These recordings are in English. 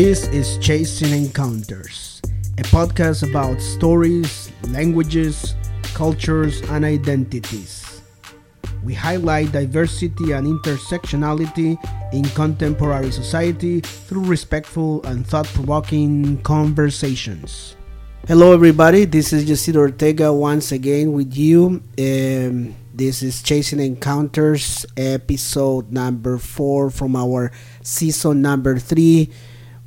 This is Chasing Encounters, a podcast about stories, languages, cultures, and identities. We highlight diversity and intersectionality in contemporary society through respectful and thought provoking conversations. Hello, everybody. This is Yacid Ortega once again with you. Um, this is Chasing Encounters, episode number four from our season number three.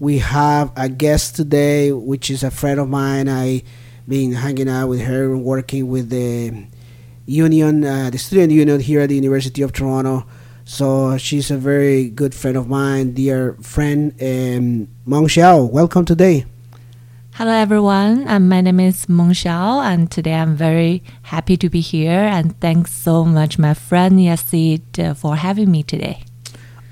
We have a guest today, which is a friend of mine. I've been hanging out with her and working with the union, uh, the student union here at the University of Toronto. So she's a very good friend of mine, dear friend, um, Meng Xiao. Welcome today. Hello, everyone. Um, my name is Meng Xiao, and today I'm very happy to be here. And thanks so much, my friend Yacid, uh, for having me today.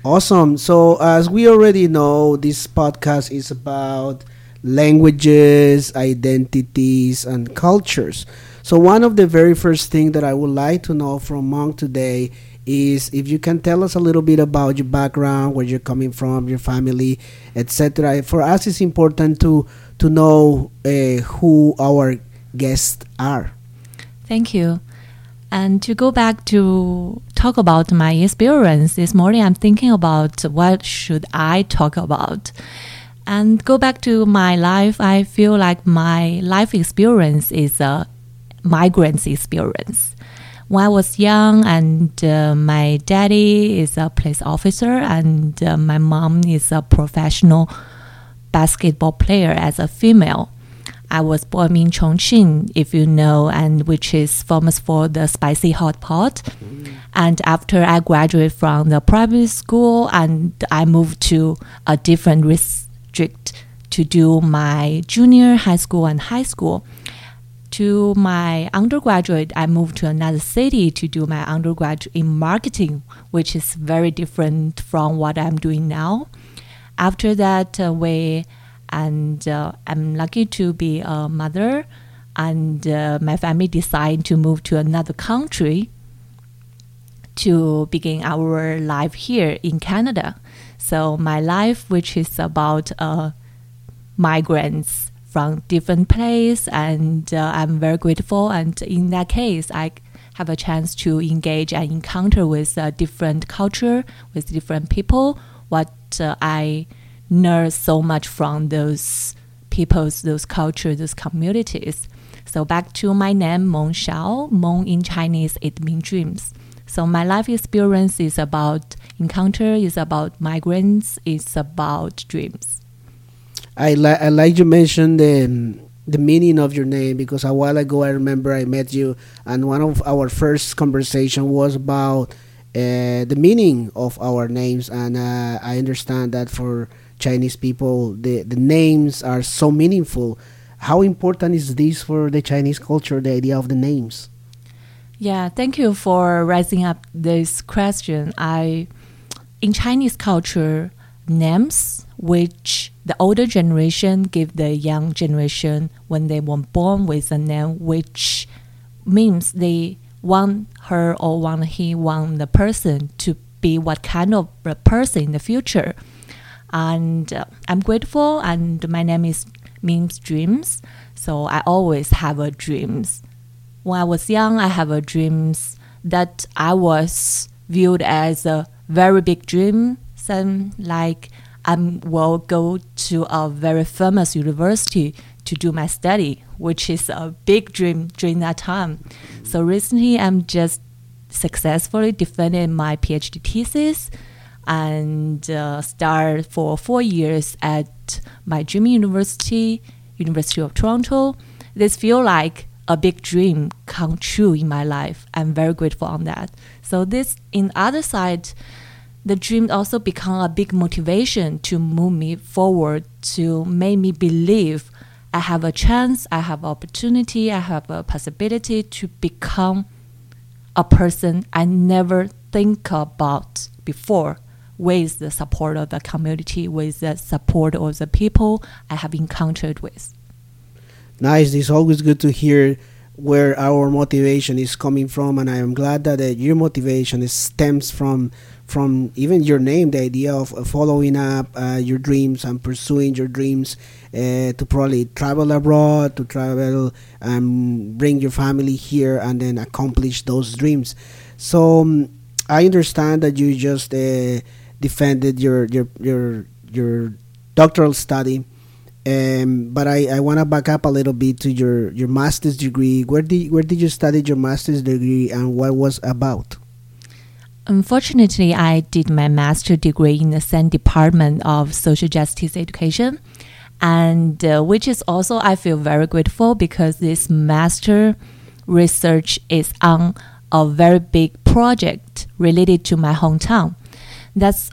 Awesome. So, as we already know, this podcast is about languages, identities, and cultures. So, one of the very first things that I would like to know from Meng today is if you can tell us a little bit about your background, where you're coming from, your family, etc. For us, it's important to to know uh, who our guests are. Thank you. And to go back to talk about my experience this morning, I'm thinking about what should I talk about. And go back to my life, I feel like my life experience is a migrant experience. When I was young, and uh, my daddy is a police officer, and uh, my mom is a professional basketball player as a female. I was born in Chongqing, if you know, and which is famous for the spicy hot pot. Mm. And after I graduated from the private school, and I moved to a different district to do my junior high school and high school. To my undergraduate, I moved to another city to do my undergraduate in marketing, which is very different from what I'm doing now. After that, uh, we and uh, I'm lucky to be a mother, and uh, my family decided to move to another country to begin our life here in Canada. So my life, which is about uh, migrants from different place, and uh, I'm very grateful. And in that case, I have a chance to engage and encounter with a different culture, with different people. What uh, I learn so much from those peoples, those cultures, those communities. So back to my name, Meng Xiao. Meng in Chinese, it means dreams. So my life experience is about encounter, is about migrants, it's about dreams. I, li- I like you mentioned the, the meaning of your name because a while ago I remember I met you and one of our first conversation was about uh, the meaning of our names and uh, I understand that for Chinese people the, the names are so meaningful. How important is this for the Chinese culture, the idea of the names? Yeah, thank you for raising up this question. I in Chinese culture, names which the older generation give the young generation when they were born with a name which means they want her or want he want the person to be what kind of a person in the future and uh, i'm grateful and my name is means dreams. So i always have a dreams. When i was young i have a dreams that i was viewed as a very big dream. Some like I will go to a very famous university to do my study, which is a big dream during that time. So recently, I'm just successfully defended my PhD thesis and uh, for four years at my dream university, University of Toronto. This feel like a big dream come true in my life. I'm very grateful on that. So this, in other side, the dream also become a big motivation to move me forward to make me believe I have a chance, I have opportunity, I have a possibility to become a person I never think about before with the support of the community, with the support of the people I have encountered with. Nice. It's always good to hear where our motivation is coming from, and I am glad that uh, your motivation stems from from even your name, the idea of following up uh, your dreams and pursuing your dreams uh, to probably travel abroad, to travel and bring your family here, and then accomplish those dreams. So um, I understand that you just uh, defended your your your your doctoral study. Um, but I, I want to back up a little bit to your, your master's degree. Where did where did you study your master's degree and what was about? Unfortunately, I did my master's degree in the same department of social justice education, and uh, which is also I feel very grateful because this master research is on a very big project related to my hometown. That's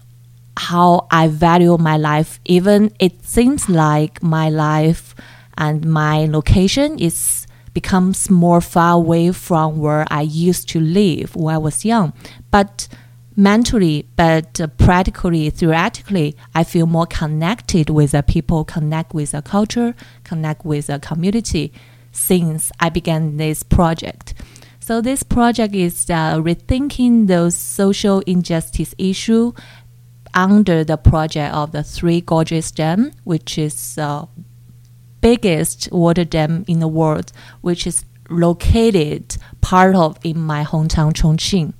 how I value my life. Even it seems like my life and my location is becomes more far away from where I used to live when I was young. But mentally, but practically, theoretically, I feel more connected with the people, connect with the culture, connect with the community since I began this project. So this project is uh, rethinking those social injustice issue under the project of the Three Gorges Dam, which is uh, biggest water dam in the world, which is located part of in my hometown Chongqing.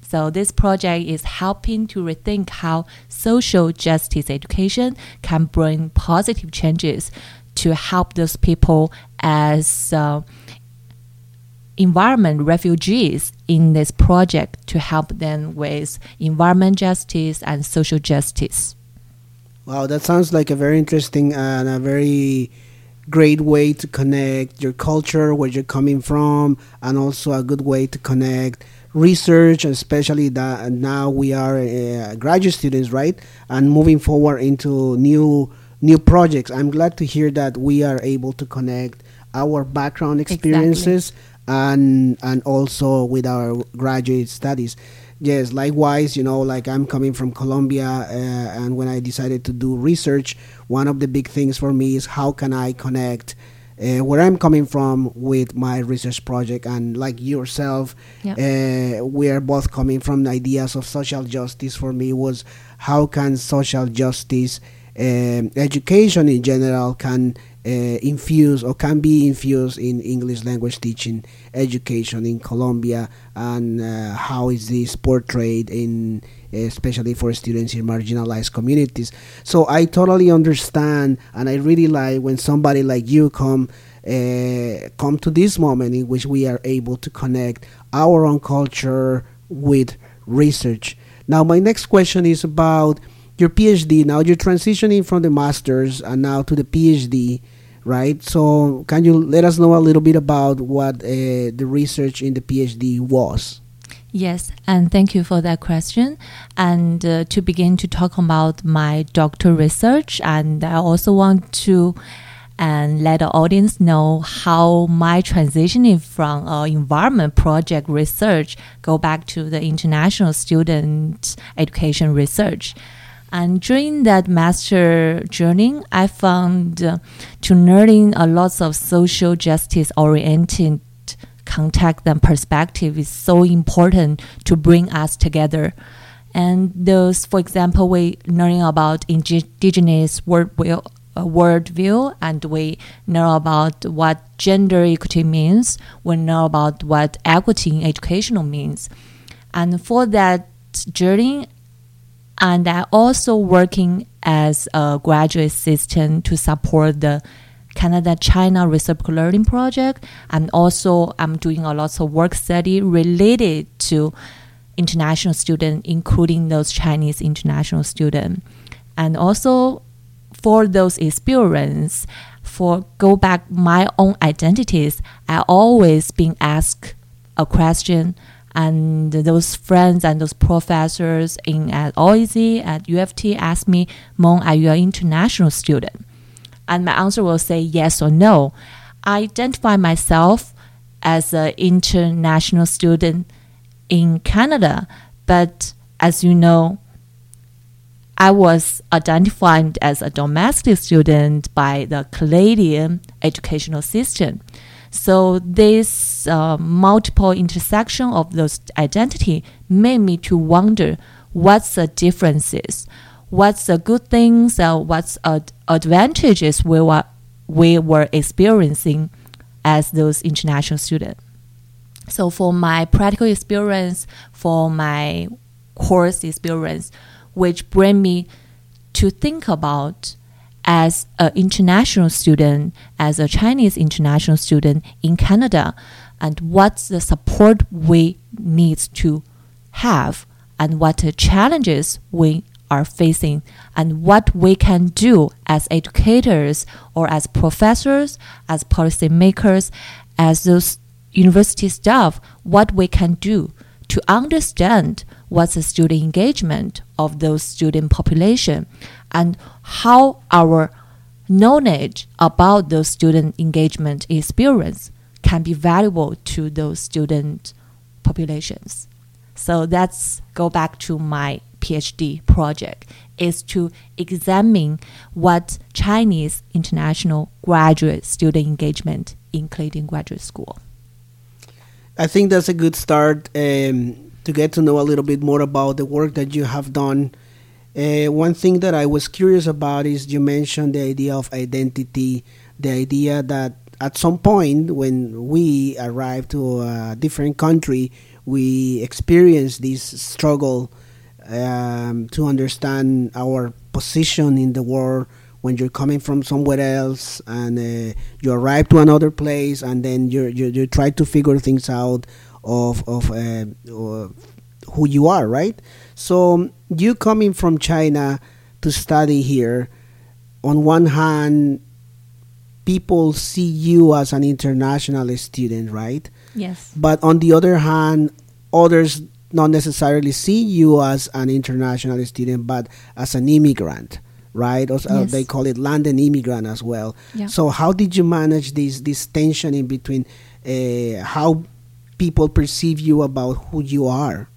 So this project is helping to rethink how social justice education can bring positive changes to help those people as uh, environment refugees in this project to help them with environment justice and social justice. Wow, that sounds like a very interesting and a very great way to connect your culture, where you're coming from, and also a good way to connect research, especially that now we are uh, graduate students, right? And moving forward into new new projects. I'm glad to hear that we are able to connect our background experiences exactly. And and also with our graduate studies. Yes likewise you know like i'm coming from colombia uh, and when i decided to do research one of the big things for me is how can i connect uh, where i'm coming from with my research project. And like yourself yep. uh, we are both coming from ideas of social justice. For me was how can social justice um, education in general can uh, infused or can be infused in English language teaching education in Colombia and uh, how is this portrayed in especially for students in marginalized communities. So I totally understand and I really like when somebody like you come uh, come to this moment in which we are able to connect our own culture with research. Now my next question is about your PhD. Now you're transitioning from the master's and now to the PhD right? So, can you let us know a little bit about what uh, the research in the PhD was? Yes, and thank you for that question. And uh, to begin to talk about my doctor research, and I also want to and let the audience know how my transitioning from uh, environment project research go back to the international student education research. And during that master journey, I found uh, to learning a lot of social justice oriented contact and perspective is so important to bring us together. And those, for example, we learning about indigenous worldview, uh, worldview, and we know about what gender equity means. We know about what equity in educational means. And for that journey, and I also working as a graduate assistant to support the Canada China Reciprocal Learning Project. And also I'm doing a lot of work study related to international students, including those Chinese international students. And also for those experience, for go back my own identities, I always been asked a question and those friends and those professors in at OISE, at UFT asked me, Meng, are you an international student? And my answer will say yes or no. I identify myself as an international student in Canada, but as you know, I was identified as a domestic student by the Canadian educational system. So this uh, multiple intersection of those identity made me to wonder what's the differences, what's the good things, uh, what's ad- advantages we were, we were experiencing as those international students. So for my practical experience, for my course experience, which bring me to think about as an international student, as a Chinese international student in Canada, and what's the support we need to have, and what the challenges we are facing, and what we can do as educators or as professors, as policymakers, as those university staff, what we can do to understand what's the student engagement of those student population and how our knowledge about those student engagement experience can be valuable to those student populations. So that's go back to my PhD project is to examine what Chinese international graduate student engagement including graduate school. I think that's a good start um, to get to know a little bit more about the work that you have done. Uh, one thing that I was curious about is you mentioned the idea of identity, the idea that at some point when we arrive to a different country, we experience this struggle um, to understand our position in the world when you're coming from somewhere else and uh, you arrive to another place and then you you try to figure things out of of uh, who you are, right? So you coming from China to study here, on one hand, people see you as an international student, right? Yes. But on the other hand, others not necessarily see you as an international student, but as an immigrant right? Or, uh, They call it landed immigrant as well. Yeah. So how did you manage this this tension in between uh, how people perceive you about who you are?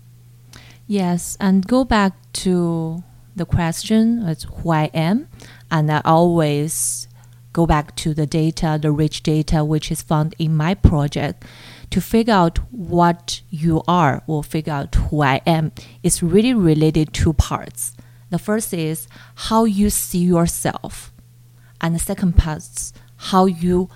Yes, and go back to the question: it's who I am, and I always go back to the data, the rich data which is found in my project to figure out what you are or figure out who I am is really related to parts. The first is how you see yourself, and the second part is how you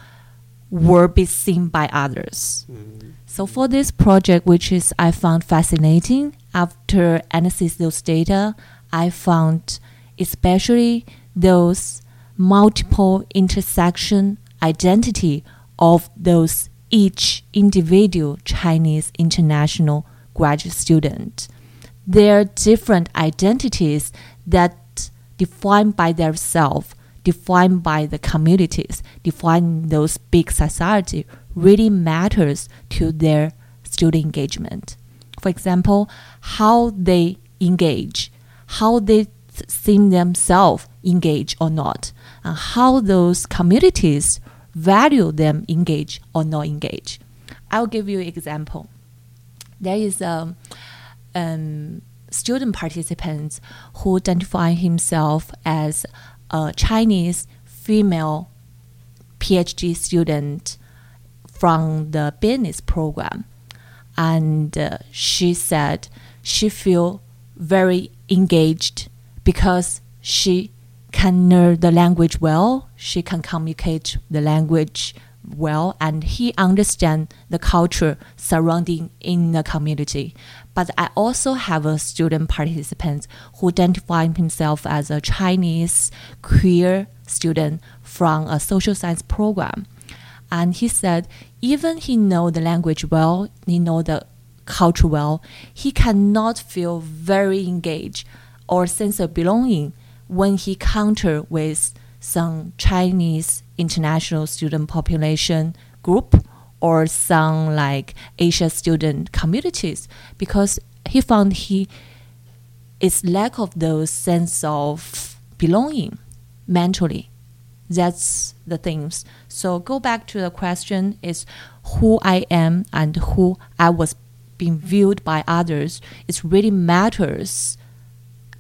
will be seen by others. Mm-hmm. So for this project, which is I found fascinating, after analyzing those data, I found especially those multiple intersection identity of those each individual Chinese international graduate student their different identities that defined by themselves, defined by the communities, defined those big society really matters to their student engagement. For example, how they engage, how they see themselves engage or not, and how those communities value them engage or not engage. I'll give you an example. There is a um, um, student participants who identify himself as a Chinese female PhD student from the business program, and uh, she said she feel very engaged because she can learn the language well, she can communicate the language well and he understands the culture surrounding in the community. But I also have a student participant who identified himself as a Chinese queer student from a social science program. And he said even he know the language well, he know the culture well, he cannot feel very engaged or sense of belonging when he counter with some Chinese international student population group or some like Asia student communities because he found he is lack of those sense of belonging mentally. That's the things. So go back to the question is who I am and who I was being viewed by others. It really matters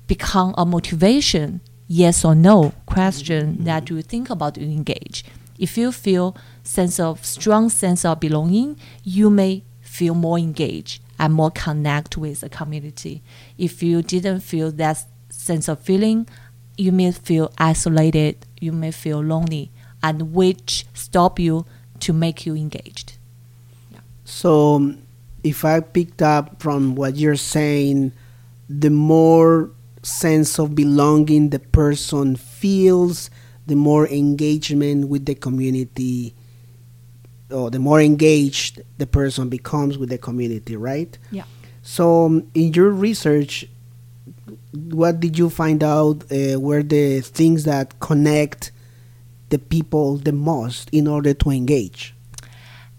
become a motivation yes or no question mm-hmm. that you think about to engage. If you feel sense of strong sense of belonging, you may feel more engaged and more connect with the community. If you didn't feel that sense of feeling, you may feel isolated, you may feel lonely, and which stop you to make you engaged. So, um, if I picked up from what you're saying, the more sense of belonging the person feels, the more engagement with the community, or the more engaged the person becomes with the community, right? Yeah. So, um, in your research, what did you find out uh, were the things that connect the people the most in order to engage?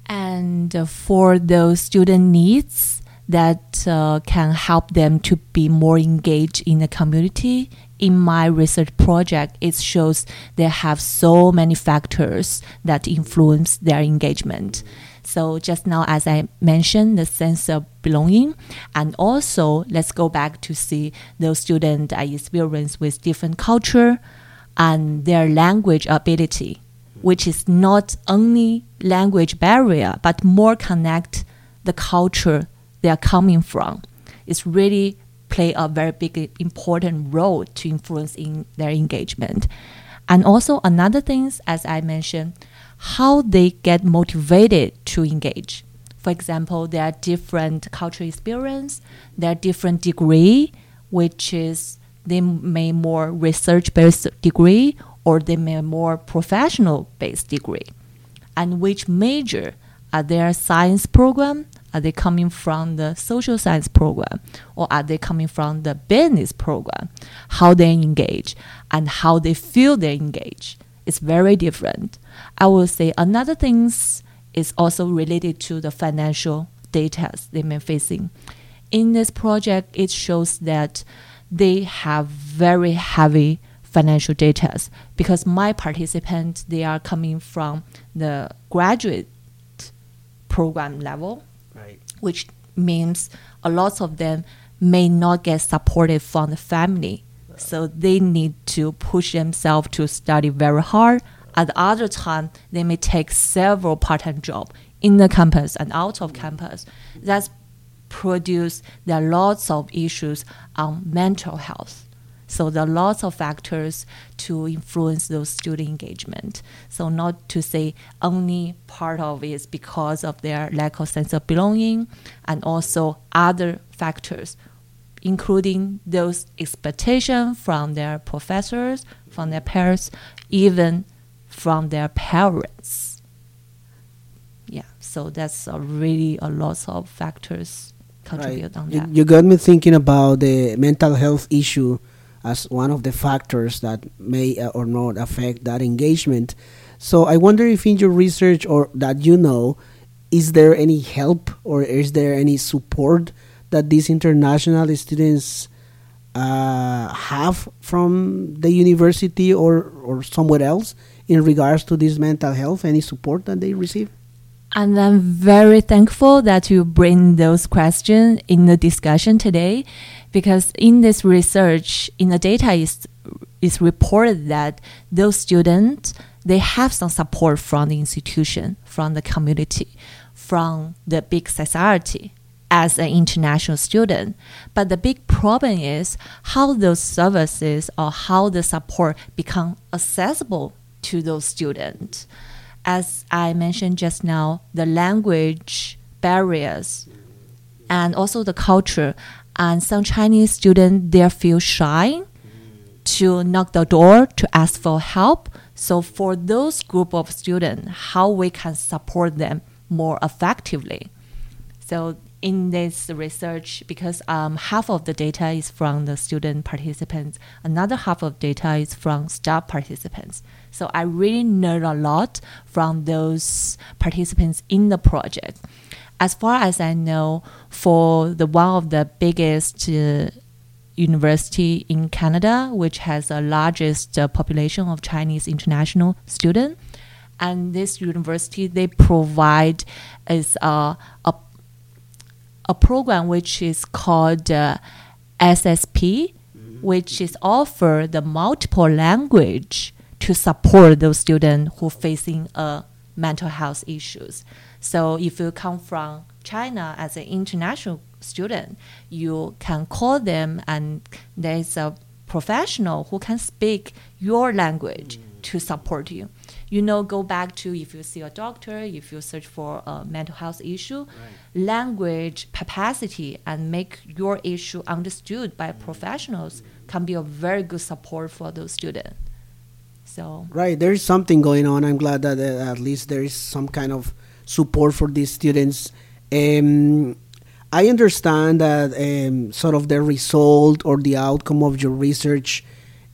And uh, for those student needs that uh, can help them to be more engaged in the community, in my research project, it shows they have so many factors that influence their engagement. So just now, as I mentioned, the sense of belonging, and also let's go back to see those students I experience with different culture and their language ability, which is not only language barrier, but more connect the culture they are coming from. It's really play a very big important role to influence in their engagement. And also another things, as I mentioned, how they get motivated to engage. For example, there are different cultural experience, there are different degree, which is they may more research based degree or they may more professional based degree. And which major are their science program are they coming from the social science program or are they coming from the business program? How they engage and how they feel they engage is very different. I will say another things is also related to the financial data they may facing. In this project, it shows that they have very heavy financial data because my participants they are coming from the graduate program level right. which means a lot of them may not get supported from the family. So they need to push themselves to study very hard. At the other time, they may take several part-time jobs in the campus and out of campus. That's produce there are lots of issues on mental health. So there are lots of factors to influence those student engagement. So not to say only part of it is because of their lack of sense of belonging, and also other factors, including those expectations from their professors, from their parents, even from their parents. Yeah, so that's a really a lot of factors contribute right. on you, that. You got me thinking about the mental health issue as one of the factors that may uh, or not affect that engagement. So I wonder if in your research or that you know, is there any help or is there any support that these international students uh, have from the university or, or somewhere else in regards to this mental health? Any support that they receive? And I'm very thankful that you bring those questions in the discussion today because in this research, in the data is is reported that those students they have some support from the institution, from the community, from the big society as an international student. But the big problem is how those services or how the support become accessible to those students. As I mentioned just now, the language barriers and also the culture and some Chinese students they feel shy to knock the door to ask for help. So for those group of students, how we can support them more effectively. So in this research, because um, half of the data is from the student participants, another half of data is from staff participants. So I really learned a lot from those participants in the project as far as I know, for the one of the biggest uh, university in Canada, which has the largest uh, population of Chinese international students, and this university they provide is a a, a program which is called uh, SSP, which is offer the multiple language to support those students who facing uh, mental health issues. So if you come from China as an international student, you can call them and there's a professional who can speak your language to support you. You know, go back to if you see a doctor, if you search for a mental health issue, language capacity and make your issue understood by professionals can be a very good support for those students. So Right, there is something going on. I'm glad that uh, at least there is some kind of support for these students. Um, I understand that um, sort of the result or the outcome of your research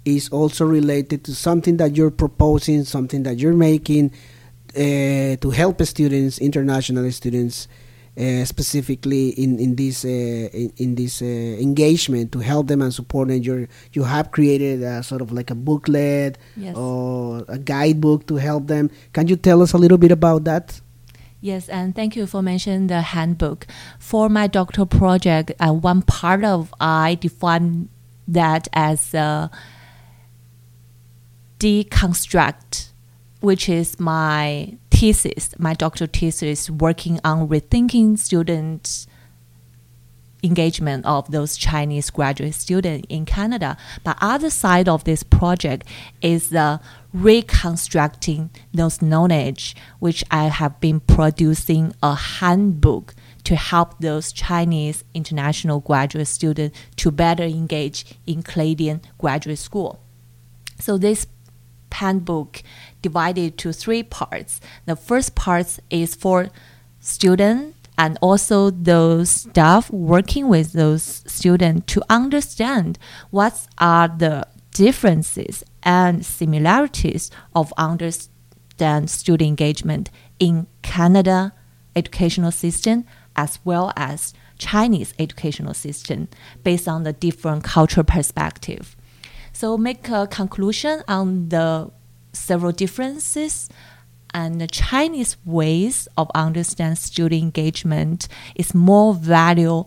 is also related to something that you're proposing, something that you're making uh, to help students, international students, uh, specifically in in this uh, in, in this uh, engagement to help them and support them. You you have created a sort of like a booklet Yes. or a guidebook to help them. Can you tell us a little bit about that? Yes, and thank you for mentioning the handbook. For my doctoral project, uh, one part of I define that as a deconstruct, which is my thesis, my doctoral thesis, working on rethinking students' engagement of those Chinese graduate students in Canada. But other side of this project is the reconstructing those knowledge, which I have been producing a handbook to help those Chinese international graduate students to better engage in Canadian graduate school. So this handbook divided to three parts. The first part is for students and also those staff working with those students to understand what are the differences and similarities of understand student engagement in Canada educational system as well as Chinese educational system based on the different cultural perspective. So make a conclusion on the several differences and the Chinese ways of understand student engagement is more value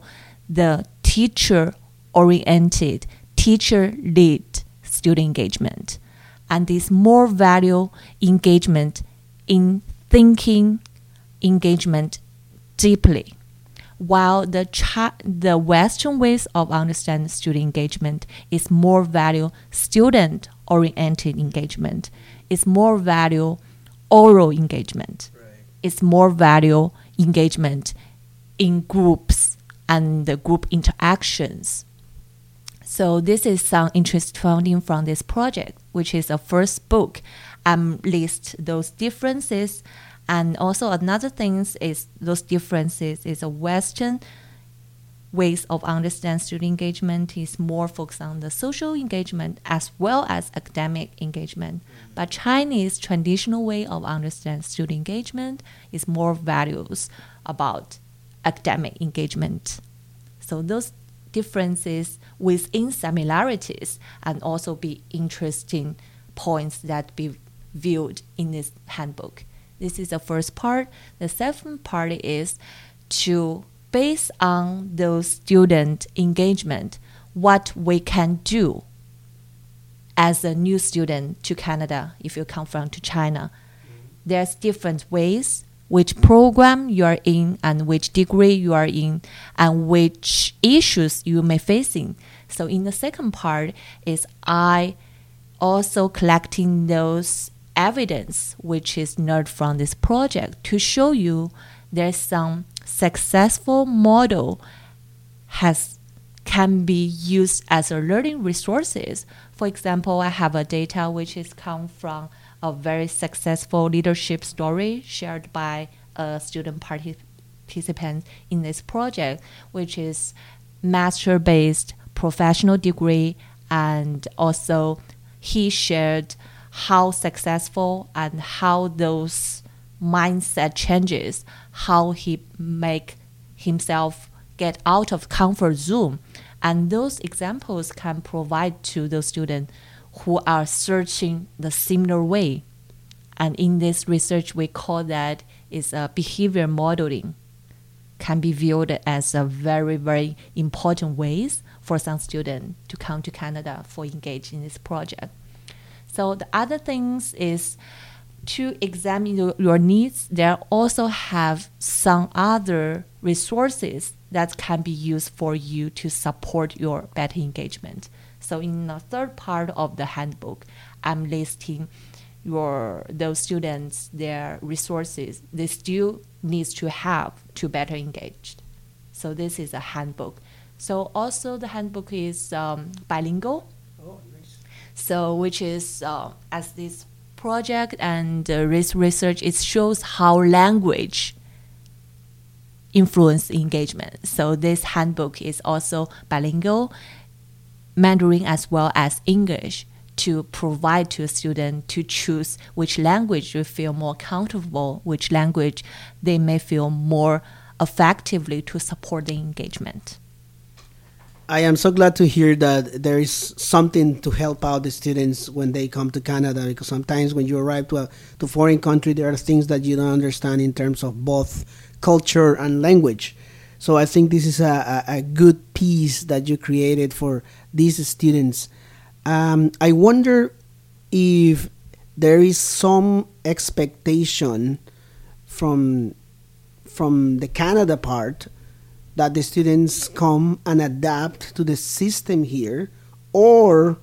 the teacher oriented, teacher led student engagement. And is more value engagement in thinking engagement deeply while the chi- the Western ways of understanding student engagement is more value student oriented engagement, is more value oral engagement, it's more value engagement in groups and the group interactions. So this is some interest finding from this project, which is a first book. Um, list those differences and also another thing is those differences is a Western ways of understand student engagement is more focused on the social engagement as well as academic engagement. Mm. But Chinese traditional way of understand student engagement is more values about academic engagement. So those differences within similarities and also be interesting points that be viewed in this handbook. This is the first part. The second part is to base on those student engagement, what we can do as a new student to Canada if you come from to China. There's different ways which program you are in and which degree you are in and which issues you may facing. So in the second part is I also collecting those evidence which is learned from this project to show you there's some successful model has can be used as a learning resources. For example, I have a data which is come from a very successful leadership story shared by a student participant in this project, which is master based professional degree and also he shared how successful and how those mindset changes, how he make himself get out of comfort zone. And those examples can provide to those students who are searching the similar way. And in this research, we call that is a behavior modeling can be viewed as a very, very important ways for some students to come to Canada for engage in this project. So the other things is to examine your, needs, there also have some other resources that can be used for you to support your better engagement. So in the third part of the handbook, I'm listing your those students their resources they still needs to have to better engage. So this is a handbook. So also the handbook is um, bilingual. So which is uh, as this project and uh, this research it shows how language influence engagement. So this handbook is also bilingual, Mandarin as well as English to provide to a student to choose which language they feel more comfortable, which language they may feel more effectively to support the engagement. I am so glad to hear that there is something to help out the students when they come to Canada because sometimes when you arrive to a to foreign country there are things that you don't understand in terms of both culture and language. So I think this is a, a, a good piece that you created for these students. Um, I wonder if there is some expectation from from the Canada part that the students come and adapt to the system here, or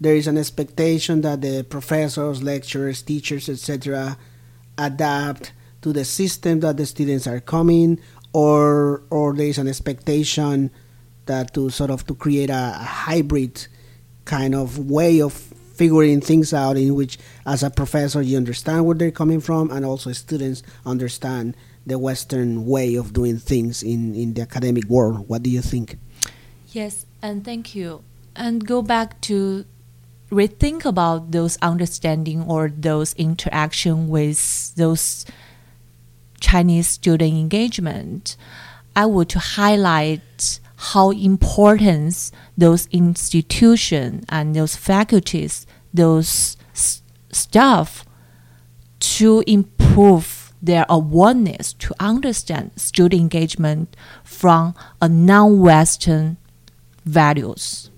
there is an expectation that the professors, lecturers, teachers, etc., adapt to the system that the students are coming, or or there is an expectation that to sort of to create a, a hybrid kind of way of figuring things out in which as a professor you understand where they're coming from and also students understand the Western way of doing things in, in the academic world. What do you think? Yes, and thank you. And go back to rethink about those understanding or those interaction with those Chinese student engagement. I would to highlight how important those institutions and those faculties, those staff to improve their awareness to understand student engagement from a non-Western values.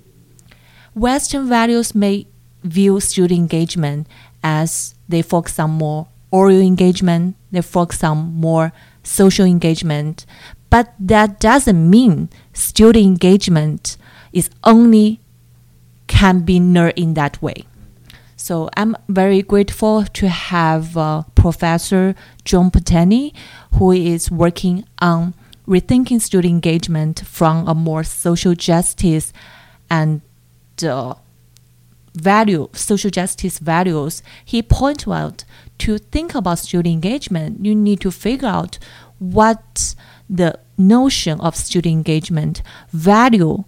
Western values may view student engagement as they focus on more oral engagement, they focus on more social engagement, but that doesn't mean student engagement is only can be nurtured in that way. So I'm very grateful to have uh, Professor John Patani, who is working on rethinking student engagement from a more social justice and uh, value, social justice values. He pointed out to think about student engagement, you need to figure out what the notion of student engagement value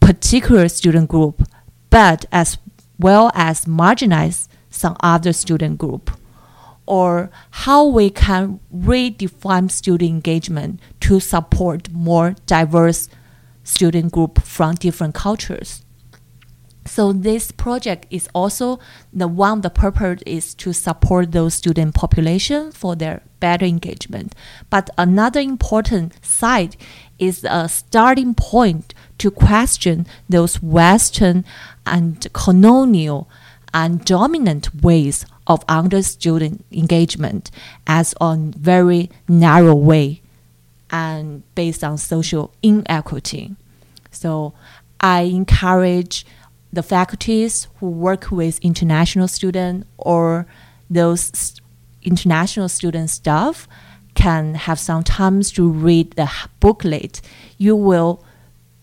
particular student group, but as well as marginalize some other student group, or how we can redefine student engagement to support more diverse student group from different cultures. So this project is also the one the purpose is to support those student population for their better engagement. But another important side is a starting point to question those Western and colonial and dominant ways of under student engagement as a very narrow way and based on social inequity. So I encourage the faculties who work with international students or those international student staff can have some time to read the booklet. You will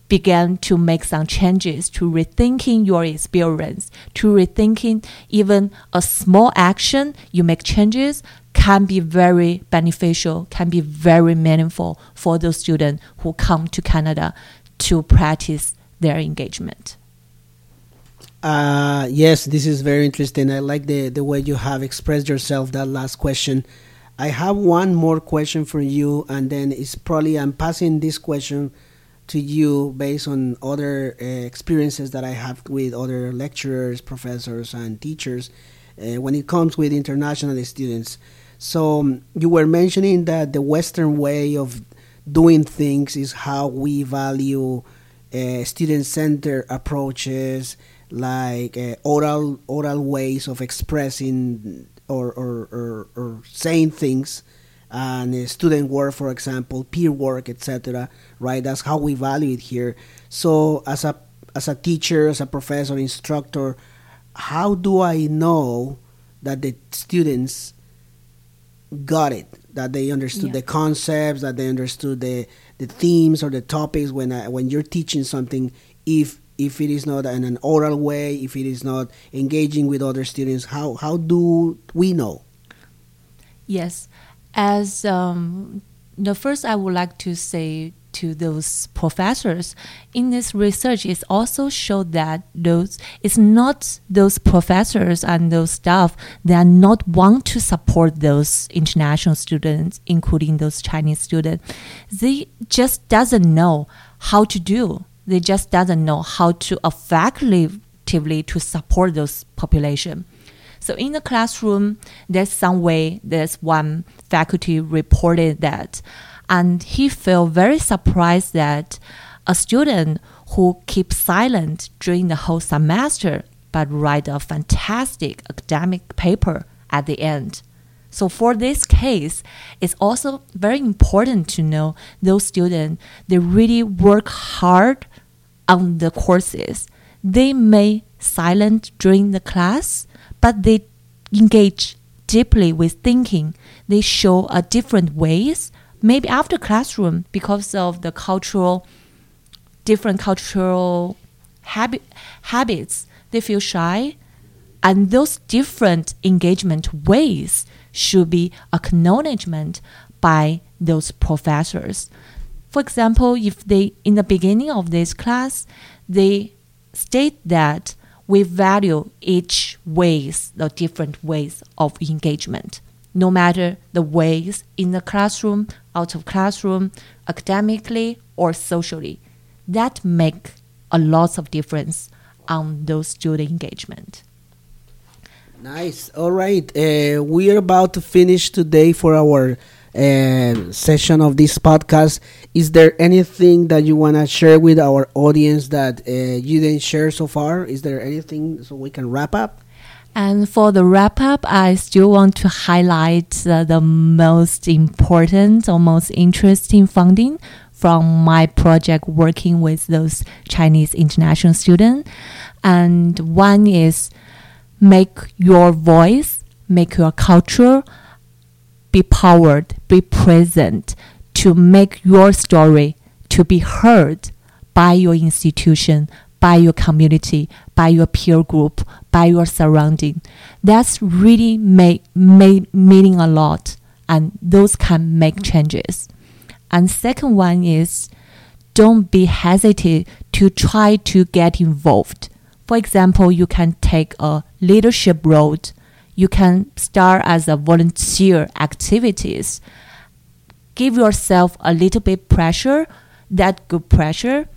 begin to make some changes to rethinking your experience, to rethinking even a small action you make changes can be very beneficial, can be very meaningful for those students who come to Canada to practice their engagement. Uh, yes, this is very interesting. I like the, the way you have expressed yourself that last question. I have one more question for you, and then it's probably I'm passing this question to you based on other uh, experiences that I have with other lecturers, professors, and teachers uh, when it comes with international students. So um, you were mentioning that the Western way of doing things is how we value uh, student-centered approaches, like oral oral ways of expressing or, or, or, or saying things and uh, student work, for example, peer work, etc. Right? That's how we value it here. So, as a as a teacher, as a professor, instructor, how do I know that the students got it? That they understood yeah. the concepts, that they understood the the themes or the topics when I, when you're teaching something. If if it is not in an oral way, if it is not engaging with other students, how how do we know? Yes, as um, the first, I would like to say to those professors in this research it also showed that those it's not those professors and those staff that not want to support those international students including those chinese students. They just doesn't know how to do. They just doesn't know how to effectively to support those population so in the classroom, there's some way, there's one faculty reported that, and he felt very surprised that a student who keeps silent during the whole semester but write a fantastic academic paper at the end. So for this case, it's also very important to know those students they really work hard on the courses. They may silent during the class, but they engage deeply with thinking. They show a different ways, maybe after classroom because of the cultural, different cultural habit, habits. They feel shy, and those different engagement ways should be acknowledgement by those professors. For example, if they in the beginning of this class they state that we value each ways, the different ways of engagement, no matter the ways in the classroom, out of classroom, academically or socially. That make a lot of difference on those student engagement. Nice. All right. Uh, we are about to finish today for our uh, session of this podcast. Is there anything that you want to share with our audience that uh, you didn't share so far? Is there anything so we can wrap up? And for the wrap up, I still want to highlight uh, the most important or most interesting funding from my project working with those Chinese international students. And one is make your voice, make your culture be powered, be present to make your story to be heard by your institution, by your community, by your peer group, by your surrounding. That's really make, make meaning a lot, and those can make changes. And second one is don't be hesitant to try to get involved. For example, you can take a leadership role you can start as a volunteer activities. Give yourself a little bit pressure, that good pressure,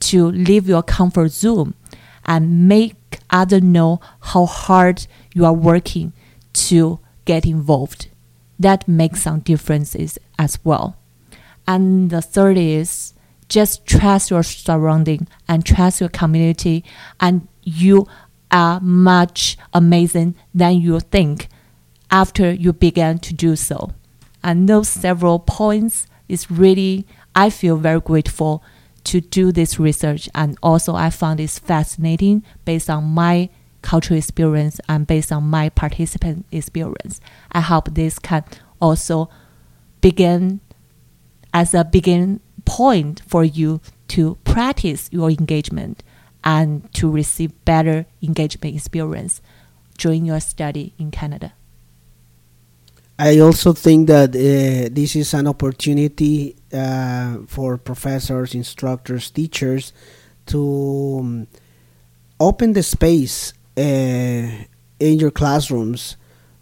to leave your comfort zone and make others know how hard you are working to get involved. That makes some differences as well. And the third is just trust your surrounding and trust your community and you are much amazing than you think after you began to do so. And those several points is really, I feel very grateful to do this research. And also, I found this fascinating based on my cultural experience and based on my participant experience. I hope this can also begin as a begin point for you to practice your engagement and to receive better engagement experience during your study in Canada. I also think that uh, this is an opportunity uh, for professors, instructors, teachers to um, open the space uh, in your classrooms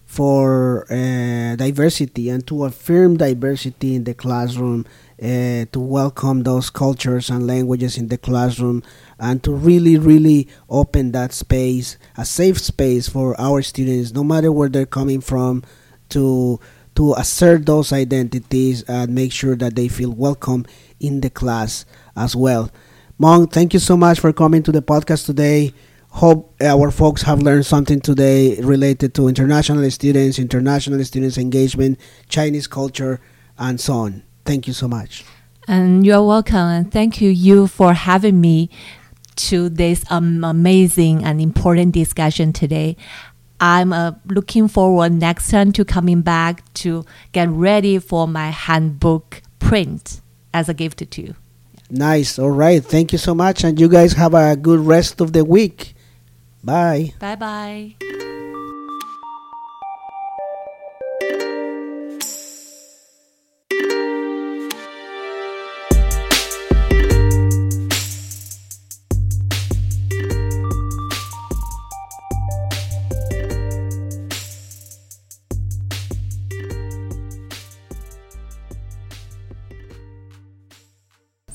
for uh, diversity and to affirm diversity in the classroom, uh, to welcome those cultures and languages in the classroom, and to really, really open that space, a safe space for our students, no matter where they're coming from, to to assert those identities and make sure that they feel welcome in the class as well. Meng, thank you so much for coming to the podcast today. Hope our folks have learned something today related to international students, international students engagement, Chinese culture, and so on. Thank you so much. And you're welcome. And thank you, you for having me to this um, amazing and important discussion today. I'm uh, looking forward next time to coming back to get ready for my handbook print as a gift to you. Nice. All right. Thank you so much. And you guys have a good rest of the week. Bye. Bye bye.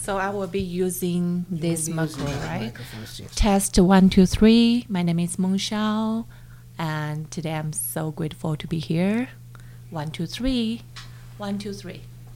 So I will be using this macro, right? Test one, two, three. My name is Meng Xiao, and today I'm so grateful to be here. One, two, three. One, two, three.